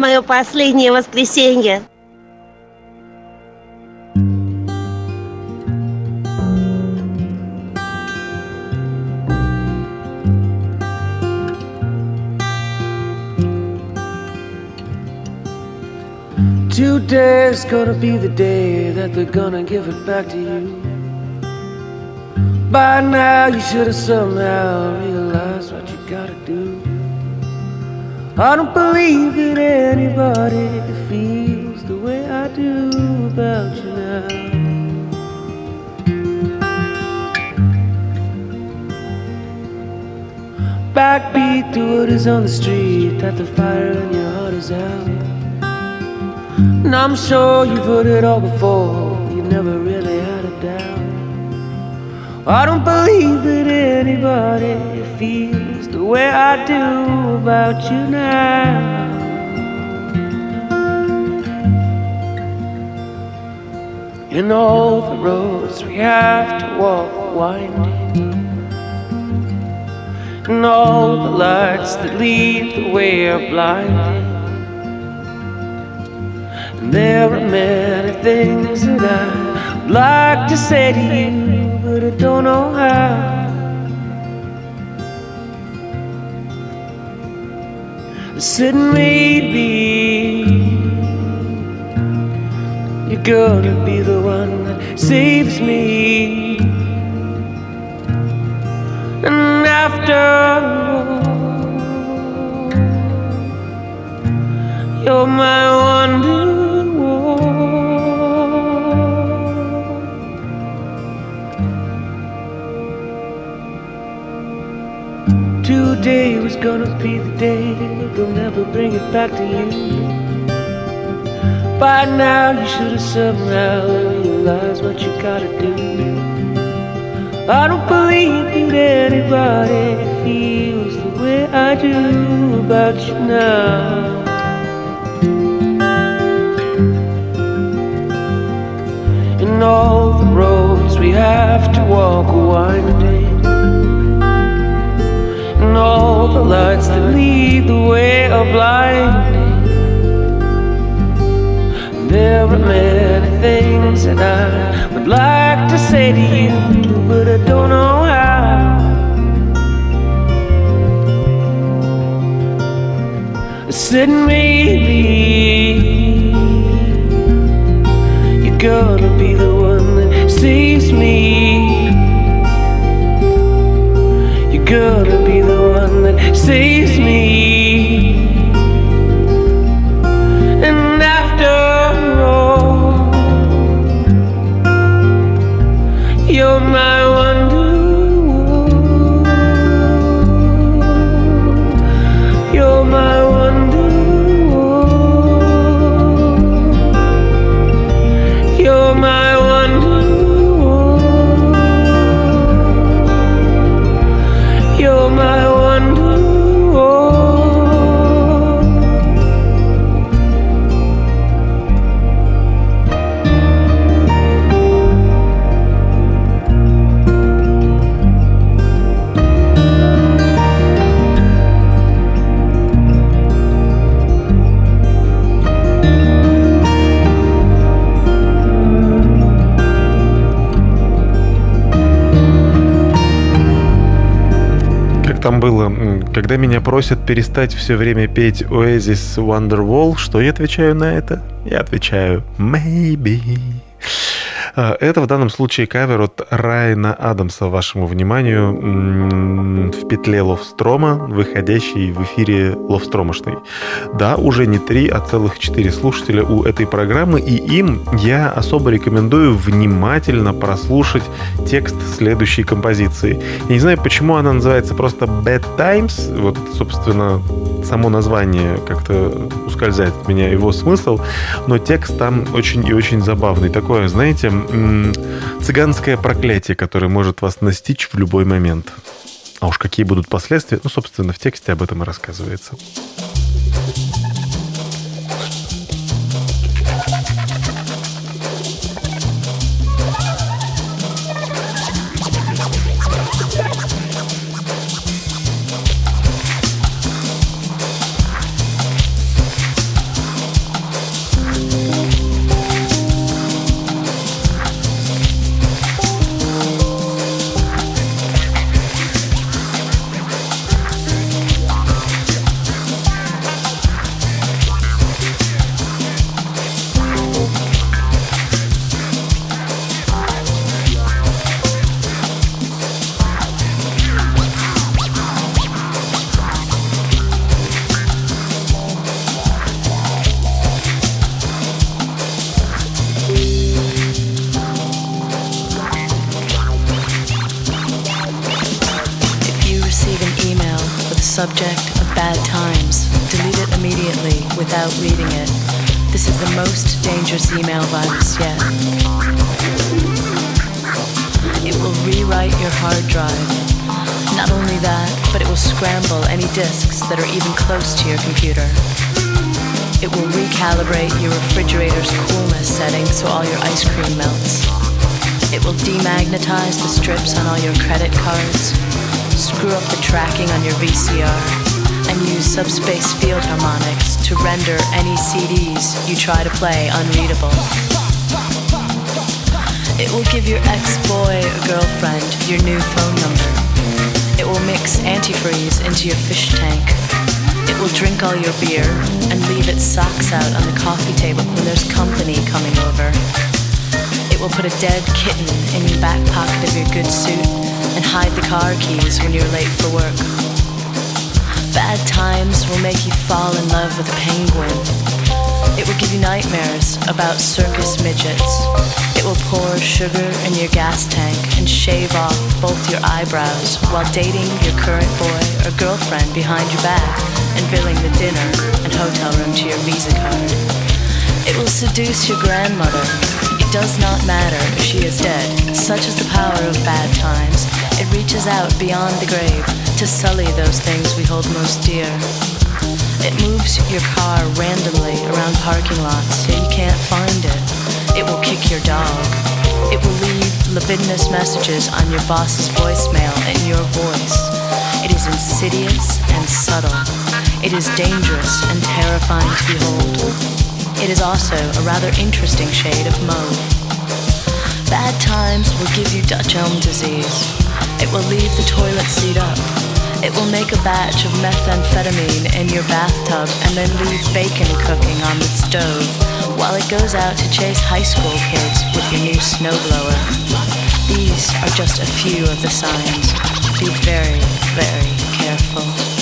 мое последнее воскресенье. Today's gonna be the day that they're gonna give it back to you. By now, you should have somehow I don't believe that anybody feels the way I do about you now. Backbeat the what is on the street, that the fire in your heart is out. And I'm sure you've heard it all before, you never really had a doubt. I don't believe that anybody feels the way I do about you now. In all the roads we have to walk winding, and all the lights that lead the way are blinding. And there are many things that I'd like to say to you, but I don't know how. Said maybe you're gonna be the one that saves me. And after all, you're my wonder. Today was gonna be the day they'll never bring it back to you. By now you should have somehow realized what you gotta do. I don't believe that anybody feels the way I do about you now. In all the roads we have to walk are winding All the lights that lead the way are blinding There are many things that I would like to say to you But I don't know how. Said maybe you're gonna be the one that saves me. Gonna be the one that saves me. Когда меня просят перестать все время петь Oasis Wonderwall, что я отвечаю на это? Я отвечаю maybe. А, Это в данном случае кавер от Райана Адамса вашему вниманию в петле Ловстрома, выходящий в эфире Ловстромошный. Да, уже не три, а целых четыре слушателя у этой программы, и им я особо рекомендую внимательно прослушать текст следующей композиции. Я не знаю, почему она называется просто Bad Times, вот, собственно, само название как-то ускользает от меня его смысл, но текст там очень и очень забавный. Такое, знаете, цыганское проклятие, которое может вас настичь в любой момент. А уж какие будут последствия, ну, собственно, в тексте об этом и рассказывается. To render any CDs you try to play unreadable. It will give your ex-boy or girlfriend your new phone number. It will mix antifreeze into your fish tank. It will drink all your beer and leave its socks out on the coffee table when there's company coming over. It will put a dead kitten in your back pocket of your good suit and hide the car keys when you're late for work. Bad times will make you fall in love with a penguin. It will give you nightmares about circus midgets. It will pour sugar in your gas tank and shave off both your eyebrows while dating your current boy or girlfriend behind your back and billing the dinner and hotel room to your Visa card. It will seduce your grandmother. It does not matter if she is dead. Such is the power of bad times. It reaches out beyond the grave to sully those things we hold most dear. It moves your car randomly around parking lots so you can't find it. It will kick your dog. It will leave libidinous messages on your boss's voicemail and your voice. It is insidious and subtle. It is dangerous and terrifying to behold. It is also a rather interesting shade of mauve. Bad times will give you Dutch elm disease. It will leave the toilet seat up. It will make a batch of methamphetamine in your bathtub and then leave bacon cooking on the stove while it goes out to chase high school kids with your new snowblower. These are just a few of the signs. Be very, very careful.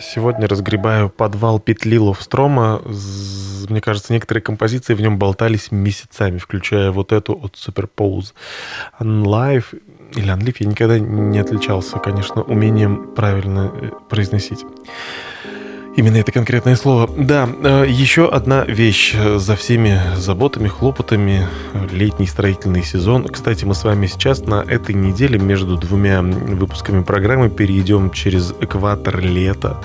Сегодня разгребаю подвал петли Ловстрома. Мне кажется, некоторые композиции в нем болтались месяцами, включая вот эту от Superpose. Unlive или Unlive я никогда не отличался, конечно, умением правильно э, произносить. Именно это конкретное слово. Да, э, еще одна вещь э, за всеми заботами, хлопотами. Летний строительный сезон. Кстати, мы с вами сейчас на этой неделе между двумя выпусками программы перейдем через экватор лета.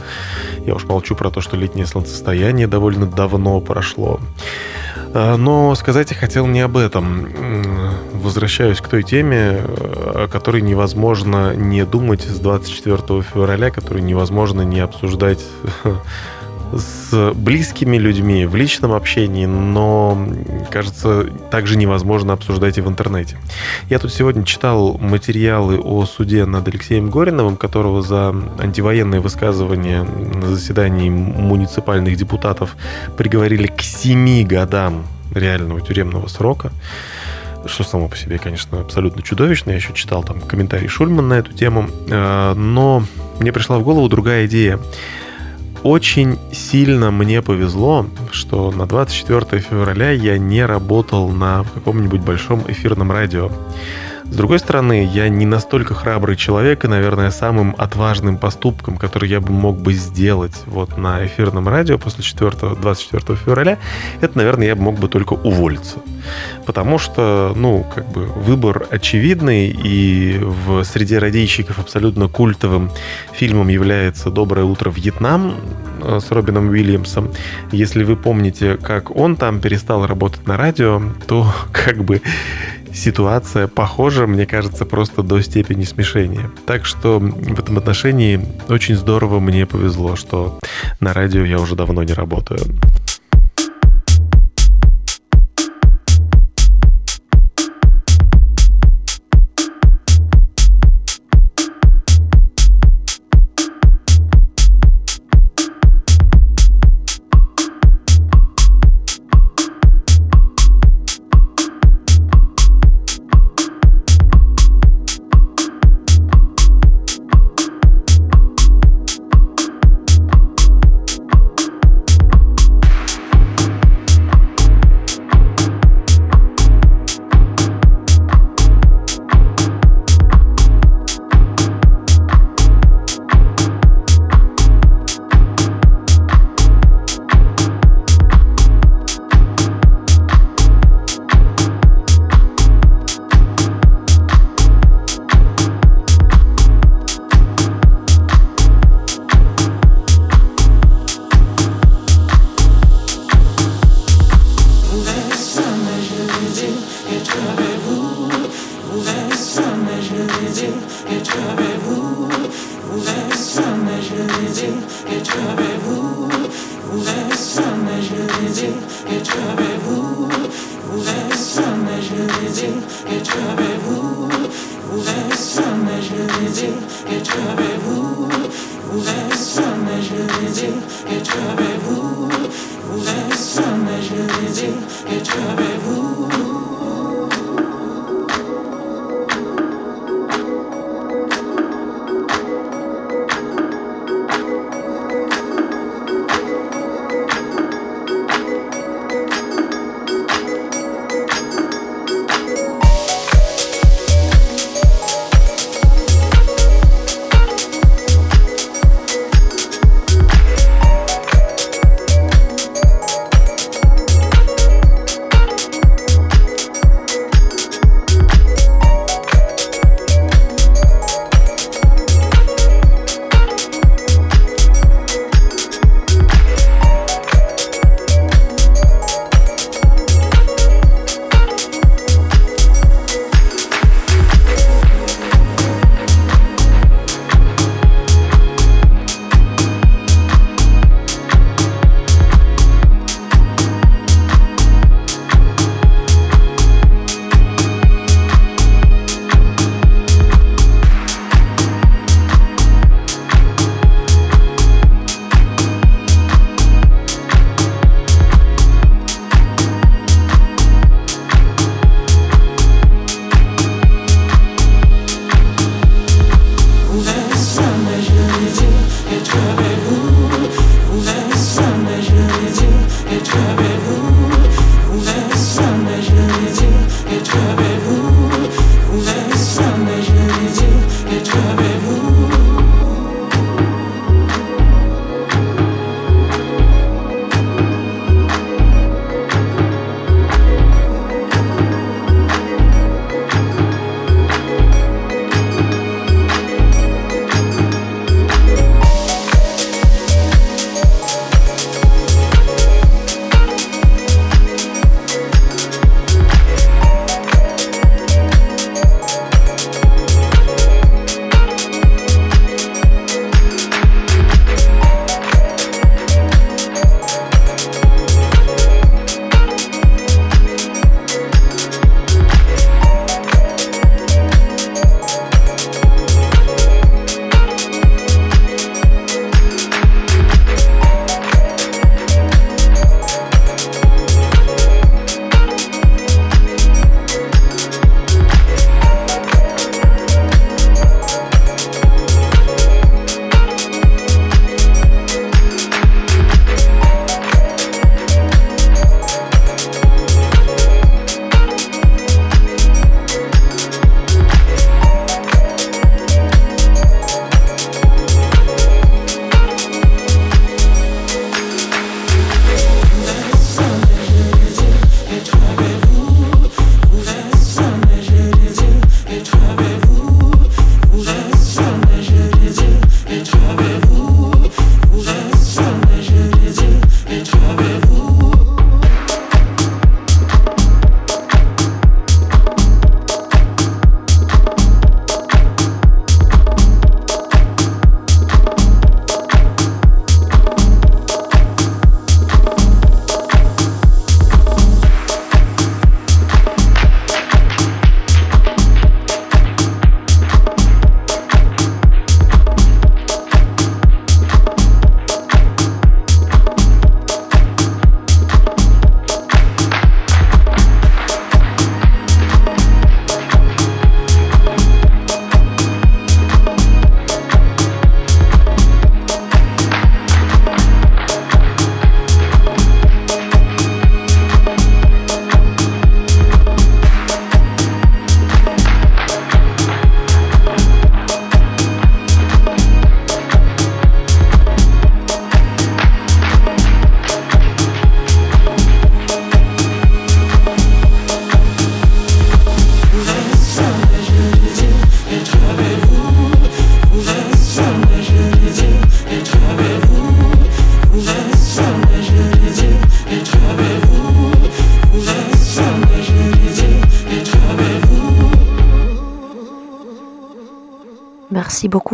Я уж молчу про то, что летнее солнцестояние довольно давно прошло. Э, Но сказать я хотел не об этом. Возвращаюсь к той теме, э, о которой невозможно не думать с 24 февраля, которую невозможно не обсуждать с близкими людьми в личном общении, но, кажется, также невозможно обсуждать и в интернете. Я тут сегодня читал материалы о суде над Алексеем Гориновым, которого за антивоенные высказывания на заседании муниципальных депутатов приговорили к семи годам реального тюремного срока что само по себе, конечно, абсолютно чудовищно. Я еще читал там комментарий Шульман на эту тему. Э, но мне пришла в голову другая идея. Очень сильно мне повезло, что на 24 февраля я не работал на каком-нибудь большом эфирном радио. С другой стороны, я не настолько храбрый человек, и, наверное, самым отважным поступком, который я бы мог бы сделать вот на эфирном радио после 4, 24 февраля, это, наверное, я бы мог бы только уволиться. Потому что, ну, как бы выбор очевидный, и в среде радийщиков абсолютно культовым фильмом является «Доброе утро, Вьетнам» с Робином Уильямсом. Если вы помните, как он там перестал работать на радио, то как бы ситуация похожа, мне кажется, просто до степени смешения. Так что в этом отношении очень здорово мне повезло, что на радио я уже давно не работаю.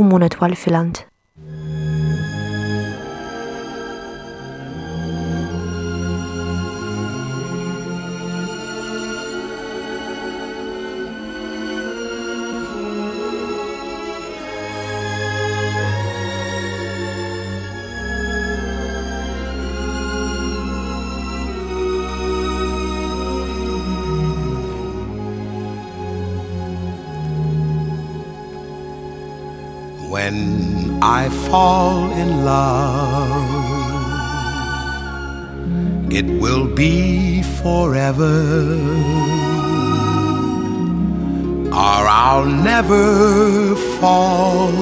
monat والفنلند When I fall in love, it will be forever, or I'll never fall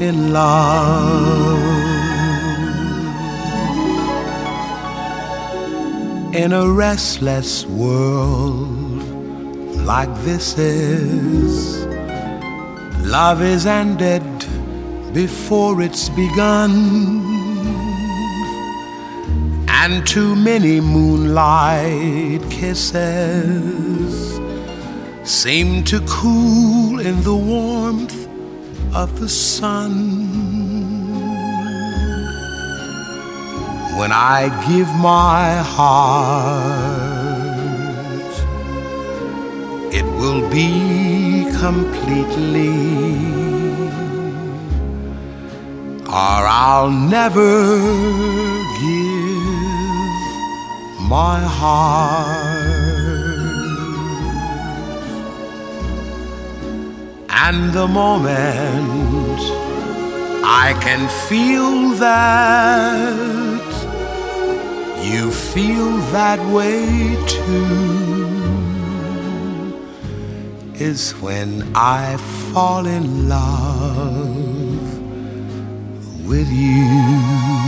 in love. In a restless world like this is. Love is ended before it's begun, and too many moonlight kisses seem to cool in the warmth of the sun. When I give my heart, it will be completely, or I'll never give my heart. And the moment I can feel that you feel that way too is when I fall in love with you.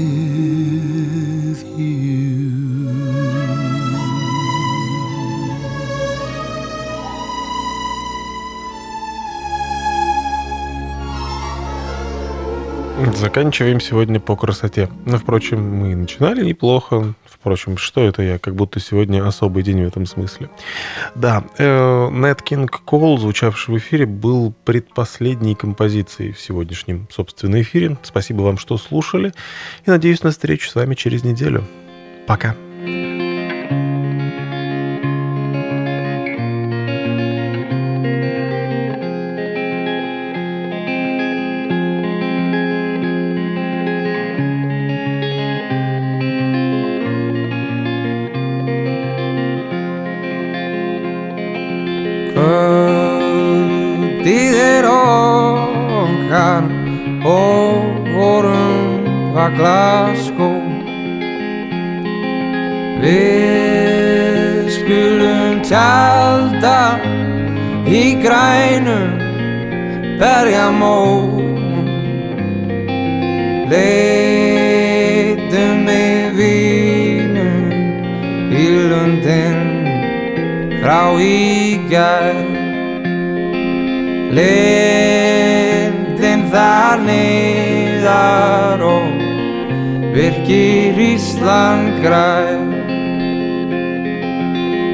Заканчиваем сегодня по красоте. Но, впрочем, мы начинали неплохо. Впрочем, что это я? Как будто сегодня особый день в этом смысле. Да, Nat King Cole, звучавший в эфире, был предпоследней композицией в сегодняшнем, собственно, эфире. Спасибо вам, что слушали. И надеюсь на встречу с вами через неделю. Пока. Kvöldið frá í gær. Lindin þar niðar og virkir Ísland græn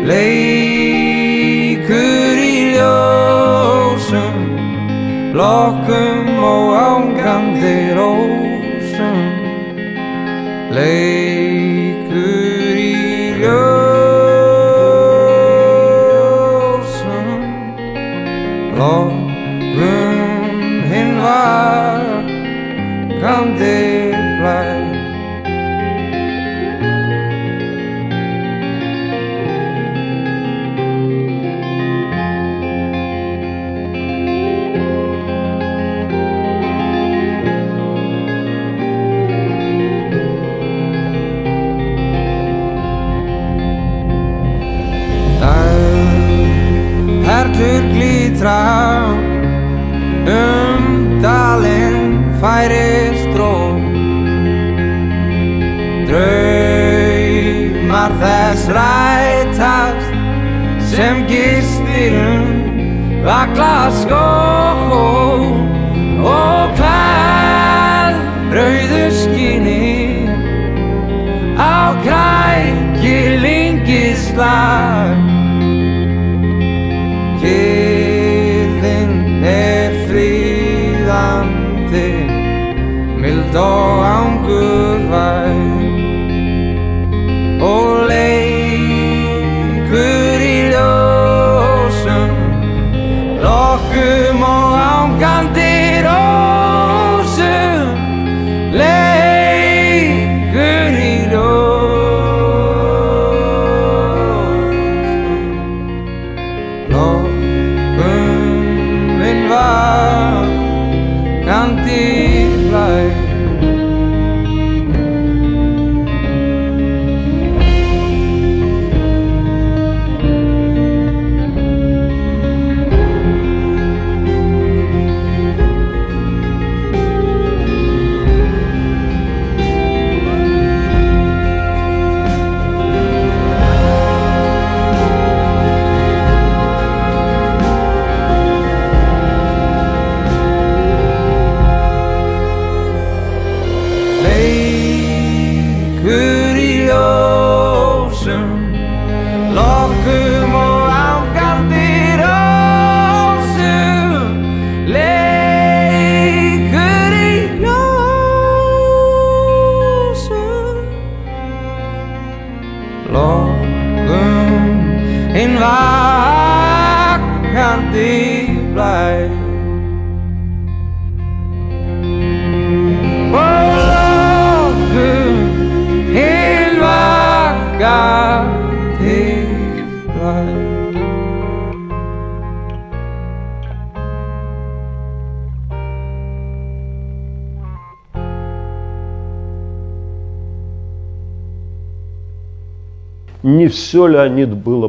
Leikur í ljósum Lokkum og ángandi rósum. Leikur 더 frá. Um dalinn færist dró draumar þess rætast sem gistir um vakla skó og hvað brauðu skinni á krækilingi slag Не все, Леонид, было.